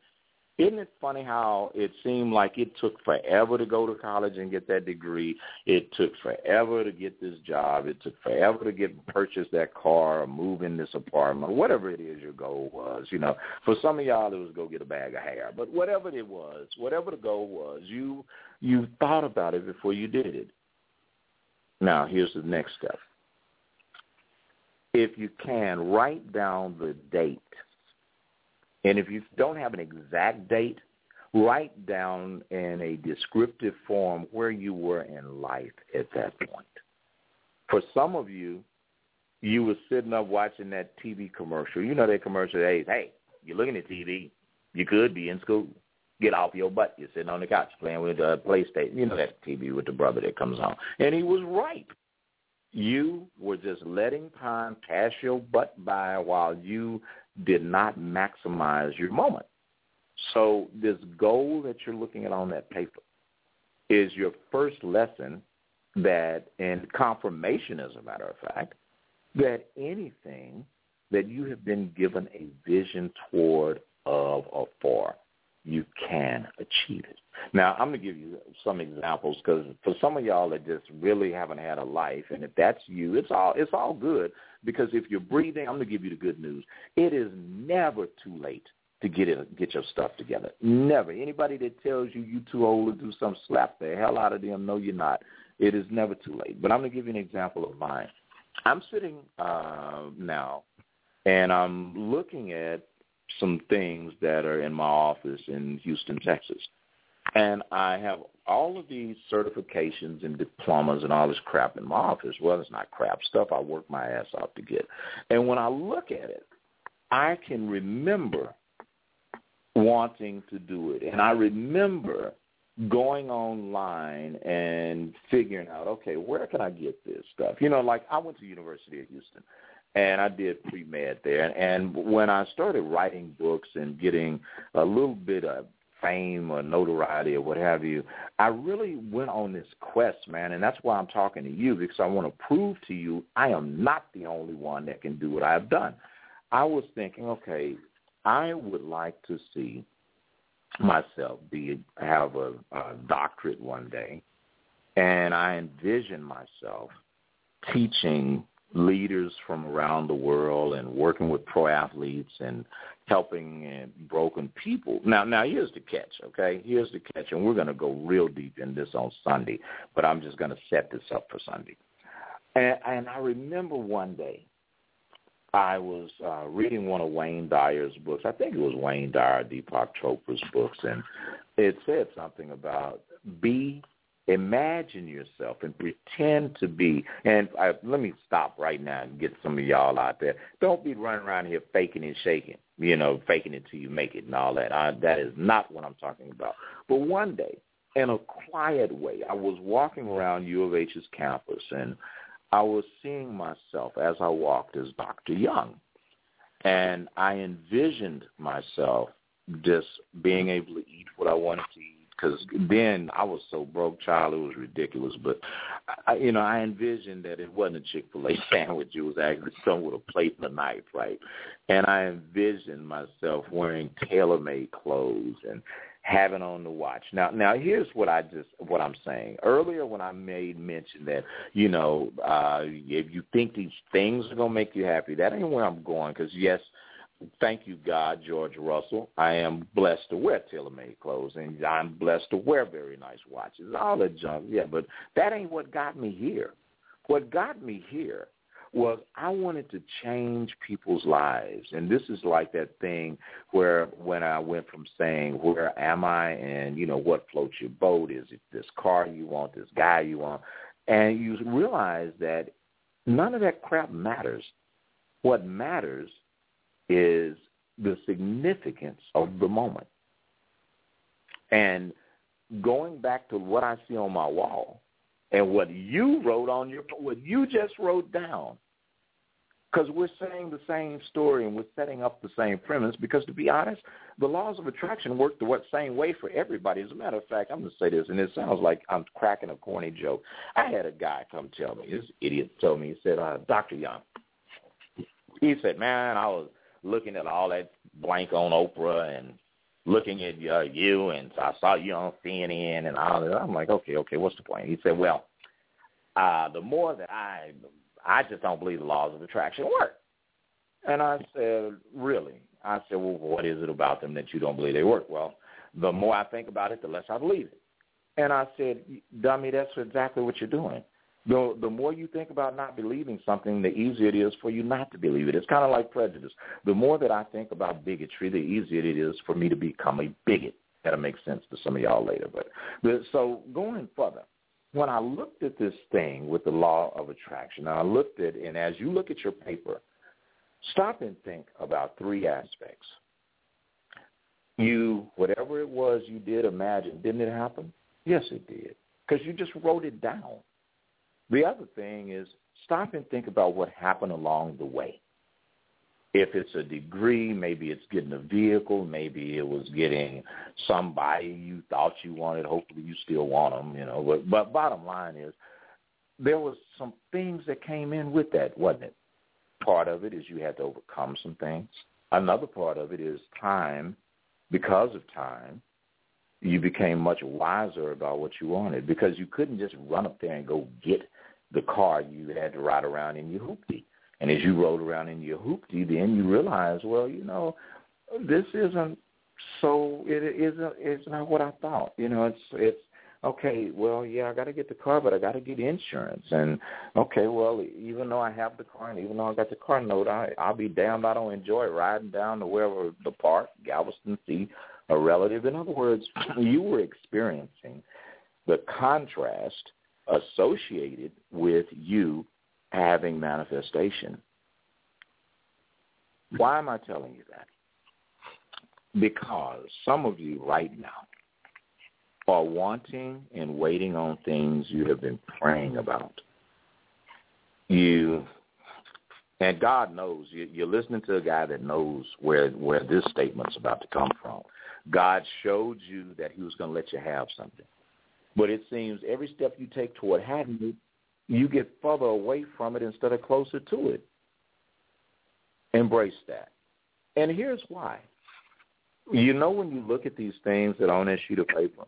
isn't it funny how it seemed like it took forever to go to college and get that degree? It took forever to get this job. It took forever to get purchase that car or move in this apartment, whatever it is your goal was. You know, for some of y'all it was go get a bag of hair, but whatever it was, whatever the goal was, you you thought about it before you did it. Now here's the next step. If you can, write down the date and if you don't have an exact date, write down in a descriptive form where you were in life at that point. For some of you, you were sitting up watching that TV commercial. You know that commercial that hey, hey, you're looking at TV. You could be in school. Get off your butt. You're sitting on the couch playing with a PlayStation. You know that TV with the brother that comes on. And he was right. You were just letting time pass your butt by while you did not maximize your moment. So this goal that you're looking at on that paper is your first lesson that, and confirmation as a matter of fact, that anything that you have been given a vision toward, of, or for, you can achieve it. Now, I'm going to give you some examples because for some of y'all that just really haven't had a life, and if that's you, it's all it's all good because if you're breathing, I'm going to give you the good news. It is never too late to get it, get your stuff together. Never. Anybody that tells you you're too old to do something, slap the hell out of them. No, you're not. It is never too late. But I'm going to give you an example of mine. I'm sitting uh, now, and I'm looking at some things that are in my office in Houston, Texas. And I have all of these certifications and diplomas and all this crap in my office. Well, it's not crap stuff I work my ass off to get. And when I look at it, I can remember wanting to do it. And I remember going online and figuring out, okay, where can I get this stuff? You know, like I went to University of Houston and I did pre med there. And when I started writing books and getting a little bit of fame or notoriety or what have you, I really went on this quest, man. And that's why I'm talking to you because I want to prove to you I am not the only one that can do what I've done. I was thinking, okay, I would like to see myself be have a, a doctorate one day, and I envision myself teaching leaders from around the world and working with pro athletes and helping broken people. Now, now here's the catch, okay? Here's the catch, and we're going to go real deep in this on Sunday, but I'm just going to set this up for Sunday. And, and I remember one day I was uh, reading one of Wayne Dyer's books. I think it was Wayne Dyer, Deepak Chopra's books, and it said something about be imagine yourself and pretend to be. And I, let me stop right now and get some of y'all out there. Don't be running around here faking and shaking. You know, faking it till you make it and all that. I, that is not what I'm talking about. But one day, in a quiet way, I was walking around U of H's campus and I was seeing myself as I walked as Dr. Young. And I envisioned myself just being able to eat what I wanted to eat. Because then I was so broke, child, it was ridiculous. But, I, you know, I envisioned that it wasn't a Chick-fil-A [laughs] sandwich. It was actually someone with a plate and a knife, right? And I envisioned myself wearing tailor-made clothes and having on the watch. Now, now here's what I just what I'm saying. Earlier, when I made mention that you know uh, if you think these things are gonna make you happy, that ain't where I'm going. Because yes, thank you God, George Russell. I am blessed to wear tailor-made clothes, and I'm blessed to wear very nice watches. All that junk, yeah, but that ain't what got me here. What got me here was I wanted to change people's lives. And this is like that thing where when I went from saying, where am I? And, you know, what floats your boat? Is it this car you want, this guy you want? And you realize that none of that crap matters. What matters is the significance of the moment. And going back to what I see on my wall and what you wrote on your, what you just wrote down, because we're saying the same story and we're setting up the same premise because to be honest, the laws of attraction work the same way for everybody. As a matter of fact, I'm going to say this, and it sounds like I'm cracking a corny joke. I had a guy come tell me, this idiot told me, he said, uh, Dr. Young, he said, man, I was looking at all that blank on Oprah and looking at uh, you, and I saw you on CNN and all that. I'm like, okay, okay, what's the point? He said, well, uh, the more that I I just don't believe the laws of attraction work. And I said, really? I said, well, what is it about them that you don't believe they work? Well, the more I think about it, the less I believe it. And I said, dummy, that's exactly what you're doing. The, the more you think about not believing something, the easier it is for you not to believe it. It's kind of like prejudice. The more that I think about bigotry, the easier it is for me to become a bigot. That'll make sense to some of y'all later. But, but so going further, when I looked at this thing with the law of attraction, I looked at, and as you look at your paper, stop and think about three aspects. You, whatever it was you did imagine, didn't it happen? Yes, it did, because you just wrote it down. The other thing is stop and think about what happened along the way. If it's a degree, maybe it's getting a vehicle, maybe it was getting somebody you thought you wanted. Hopefully, you still want them, you know. But, but bottom line is, there was some things that came in with that, wasn't it? Part of it is you had to overcome some things. Another part of it is time. Because of time, you became much wiser about what you wanted because you couldn't just run up there and go get the car. You had to ride around in your hoopty. And as you rode around in your hoopty, then you realize, well, you know, this isn't so. It isn't. It's not what I thought. You know, it's it's okay, well, yeah, I got to get the car, but I got to get insurance. And okay, well, even though I have the car and even though I got the car note, I I'll be damned I don't enjoy riding down to wherever the park, Galveston, see a relative. In other words, [clears throat] you were experiencing the contrast associated with you having manifestation. Why am I telling you that? Because some of you right now are wanting and waiting on things you have been praying about. You and God knows you, you're listening to a guy that knows where where this statement's about to come from. God showed you that He was going to let you have something, but it seems every step you take toward having it, you get further away from it instead of closer to it. Embrace that, and here's why. You know when you look at these things that are on that sheet of paper,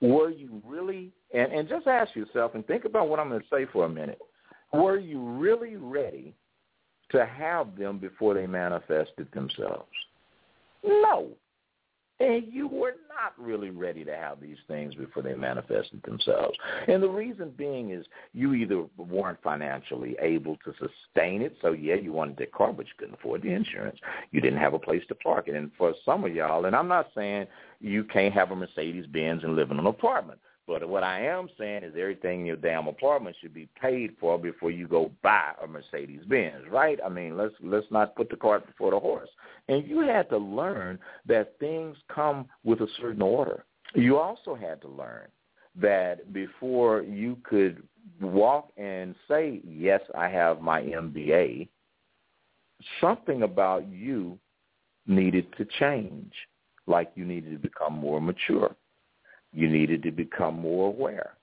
were you really, and, and just ask yourself and think about what I'm going to say for a minute. Were you really ready to have them before they manifested themselves? No. And you were not really ready to have these things before they manifested themselves. And the reason being is you either weren't financially able to sustain it. So, yeah, you wanted the car, but you couldn't afford the insurance. You didn't have a place to park it. And for some of y'all, and I'm not saying you can't have a Mercedes Benz and live in an apartment. But what I am saying is everything in your damn apartment should be paid for before you go buy a Mercedes Benz, right? I mean, let's let's not put the cart before the horse. And you had to learn that things come with a certain order. You also had to learn that before you could walk and say, "Yes, I have my MBA," something about you needed to change, like you needed to become more mature you needed to become more aware.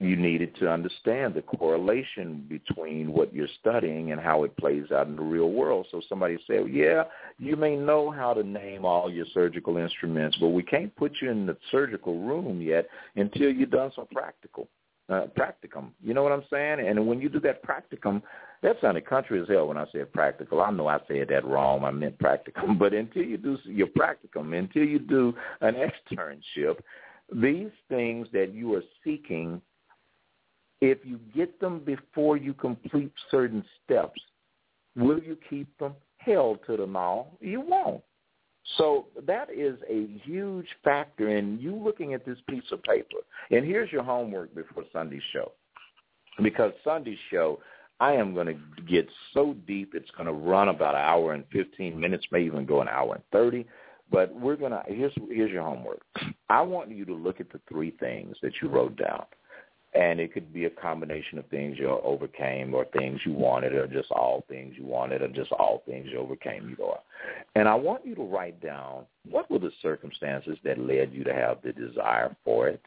You needed to understand the correlation between what you're studying and how it plays out in the real world. So somebody said, yeah, you may know how to name all your surgical instruments, but we can't put you in the surgical room yet until you've done some practical. Uh, practicum. You know what I'm saying? And when you do that practicum, that sounded country as hell when I said practical. I know I said that wrong. I meant practicum. [laughs] But until you do your practicum, until you do an [laughs] externship, these things that you are seeking, if you get them before you complete certain steps, will you keep them? held to them all? You won't. So that is a huge factor in you looking at this piece of paper. And here's your homework before Sunday's show. Because Sunday's show, I am going to get so deep, it's going to run about an hour and 15 minutes, may even go an hour and 30. But we're gonna here's here's your homework. I want you to look at the three things that you wrote down. And it could be a combination of things you overcame or things you wanted or just all things you wanted or just all things you overcame you are. And I want you to write down what were the circumstances that led you to have the desire for it?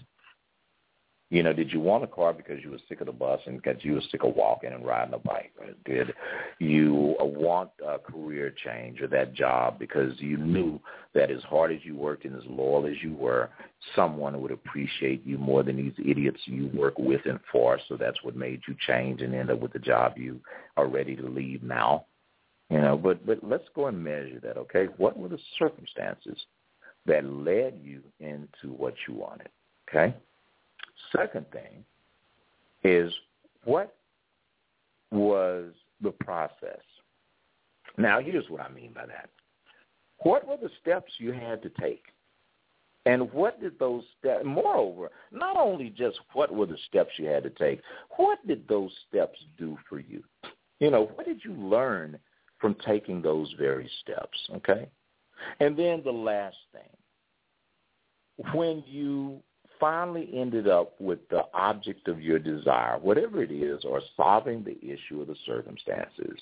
You know, did you want a car because you were sick of the bus and because you were sick of walking and riding a bike? Did you want a career change or that job because you knew that as hard as you worked and as loyal as you were, someone would appreciate you more than these idiots you work with and for, so that's what made you change and end up with the job you are ready to leave now? You know, but but let's go and measure that, okay? What were the circumstances that led you into what you wanted? Okay? Second thing is what was the process? Now, here's what I mean by that. What were the steps you had to take? And what did those steps, moreover, not only just what were the steps you had to take, what did those steps do for you? You know, what did you learn from taking those very steps, okay? And then the last thing, when you finally ended up with the object of your desire, whatever it is, or solving the issue of the circumstances,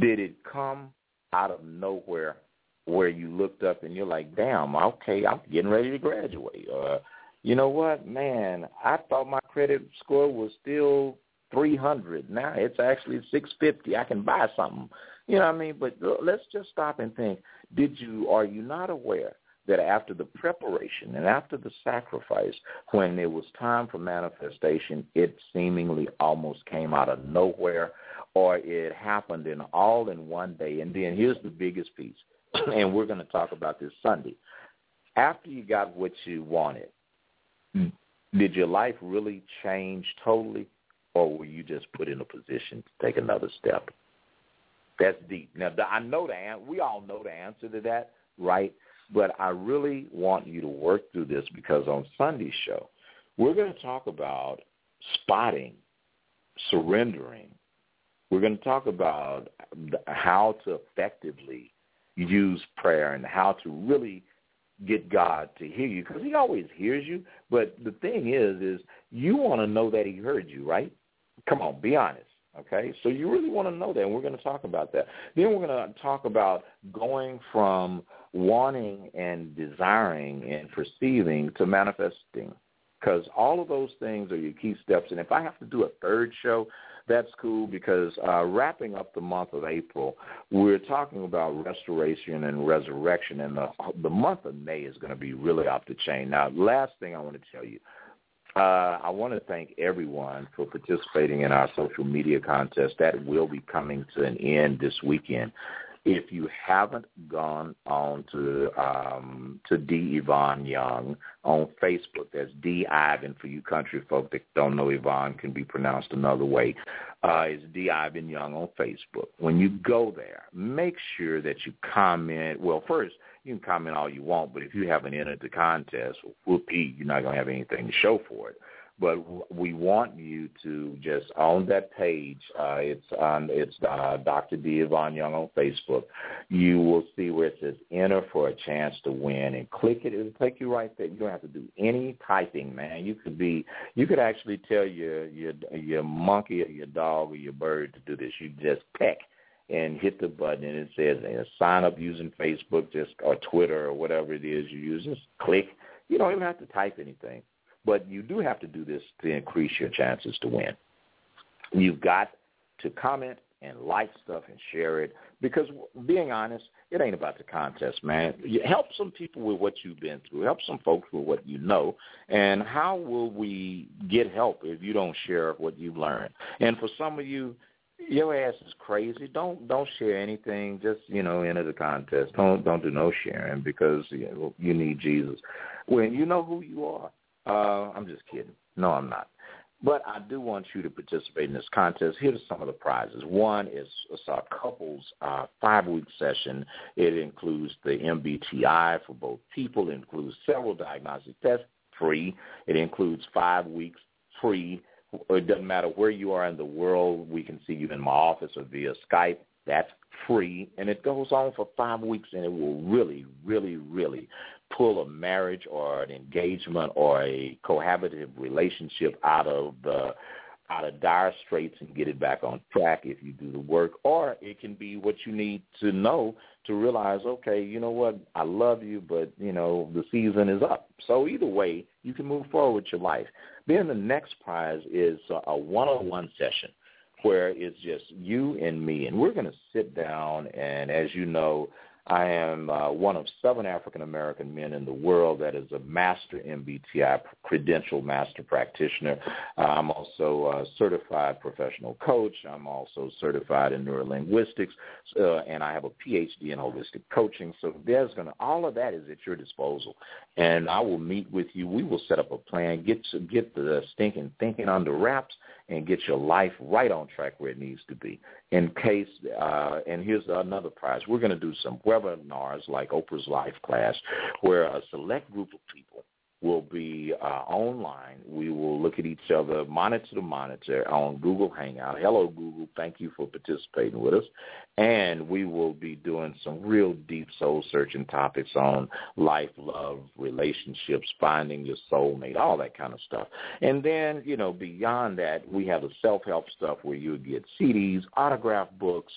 did it come out of nowhere where you looked up and you're like, damn, okay, I'm getting ready to graduate. Or, you know what, man, I thought my credit score was still 300. Now it's actually 650. I can buy something. You know what I mean? But let's just stop and think. Did you, are you not aware that after the preparation and after the sacrifice, when it was time for manifestation, it seemingly almost came out of nowhere or it happened in all in one day. And then here's the biggest piece, [clears throat] and we're going to talk about this Sunday. After you got what you wanted, mm. did your life really change totally, or were you just put in a position to take another step? That's deep. Now, I know the answer. We all know the answer to that, right? But I really want you to work through this because on Sunday's show, we're going to talk about spotting, surrendering. We're going to talk about how to effectively use prayer and how to really get God to hear you because he always hears you. But the thing is, is you want to know that he heard you, right? Come on, be honest. Okay, so you really want to know that, and we're going to talk about that. Then we're going to talk about going from wanting and desiring and perceiving to manifesting, because all of those things are your key steps. And if I have to do a third show, that's cool because uh, wrapping up the month of April, we're talking about restoration and resurrection, and the the month of May is going to be really off the chain. Now, last thing I want to tell you uh, I want to thank everyone for participating in our social media contest. That will be coming to an end this weekend. If you haven't gone on to um, to D Yvonne Young on Facebook, that's D Ivan for you country folk that don't know Yvonne can be pronounced another way. Uh, it's D Ivan Young on Facebook. When you go there, make sure that you comment. Well, first you can comment all you want, but if you haven't entered the contest, whoopee, you're not going to have anything to show for it. But we want you to just on that page. Uh, it's on it's uh, Dr. D. Ivan Young on Facebook. You will see where it says enter for a chance to win, and click it. It'll take you right there. You don't have to do any typing, man. You could be you could actually tell your your your monkey or your dog or your bird to do this. You just peck and hit the button and it says uh, sign up using Facebook just or Twitter or whatever it is you use. Just click. You don't even have to type anything. But you do have to do this to increase your chances to win. You've got to comment and like stuff and share it because being honest, it ain't about the contest, man. You help some people with what you've been through. Help some folks with what you know. And how will we get help if you don't share what you've learned? And for some of you, your ass is crazy. Don't don't share anything. Just you know, enter the contest. Don't don't do no sharing because you, know, you need Jesus. When you know who you are. Uh, I'm just kidding. No, I'm not. But I do want you to participate in this contest. Here are some of the prizes. One is a couples uh, five-week session. It includes the MBTI for both people. It includes several diagnostic tests free. It includes five weeks free it doesn't matter where you are in the world. We can see you in my office or via Skype. That's free, and it goes on for five weeks, and it will really, really, really pull a marriage or an engagement or a cohabitative relationship out of the out of dire straits and get it back on track if you do the work. Or it can be what you need to know to realize, okay, you know what, I love you, but you know the season is up. So either way, you can move forward with your life. Then the next prize is a one-on-one session where it's just you and me, and we're going to sit down and, as you know, I am uh, one of seven African American men in the world that is a master MBTI credential master practitioner. Uh, I'm also a certified professional coach. I'm also certified in neurolinguistics, uh, and I have a PhD in holistic coaching. So there's going to all of that is at your disposal, and I will meet with you. We will set up a plan, get to, get the stinking thinking under wraps, and get your life right on track where it needs to be. In case, uh, and here's another prize. We're going to do some webinars like Oprah's Life Class, where a select group of people will be uh, online. We will look at each other monitor to monitor on Google Hangout. Hello, Google. Thank you for participating with us. And we will be doing some real deep soul searching topics on life, love, relationships, finding your soulmate, all that kind of stuff. And then, you know, beyond that, we have the self-help stuff where you get CDs, autograph books,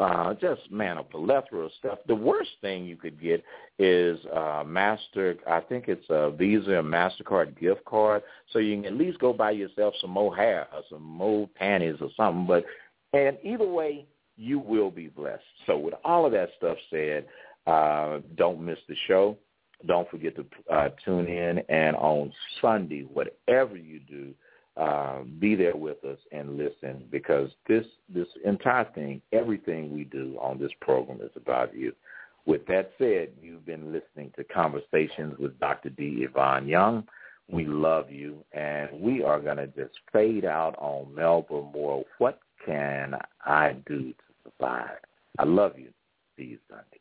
uh, just man, a plethora of stuff. The worst thing you could get is uh, Master. I think it's a Visa and Mastercard gift card, so you can at least go buy yourself some more hair or some more panties or something. But and either way, you will be blessed. So with all of that stuff said, uh, don't miss the show. Don't forget to uh, tune in, and on Sunday, whatever you do uh, be there with us and listen because this this entire thing, everything we do on this program is about you. With that said, you've been listening to Conversations with Dr. D. Ivan Young. We love you, and we are going to just fade out on Melba Moore. What can I do to survive? I love you. See you Sunday.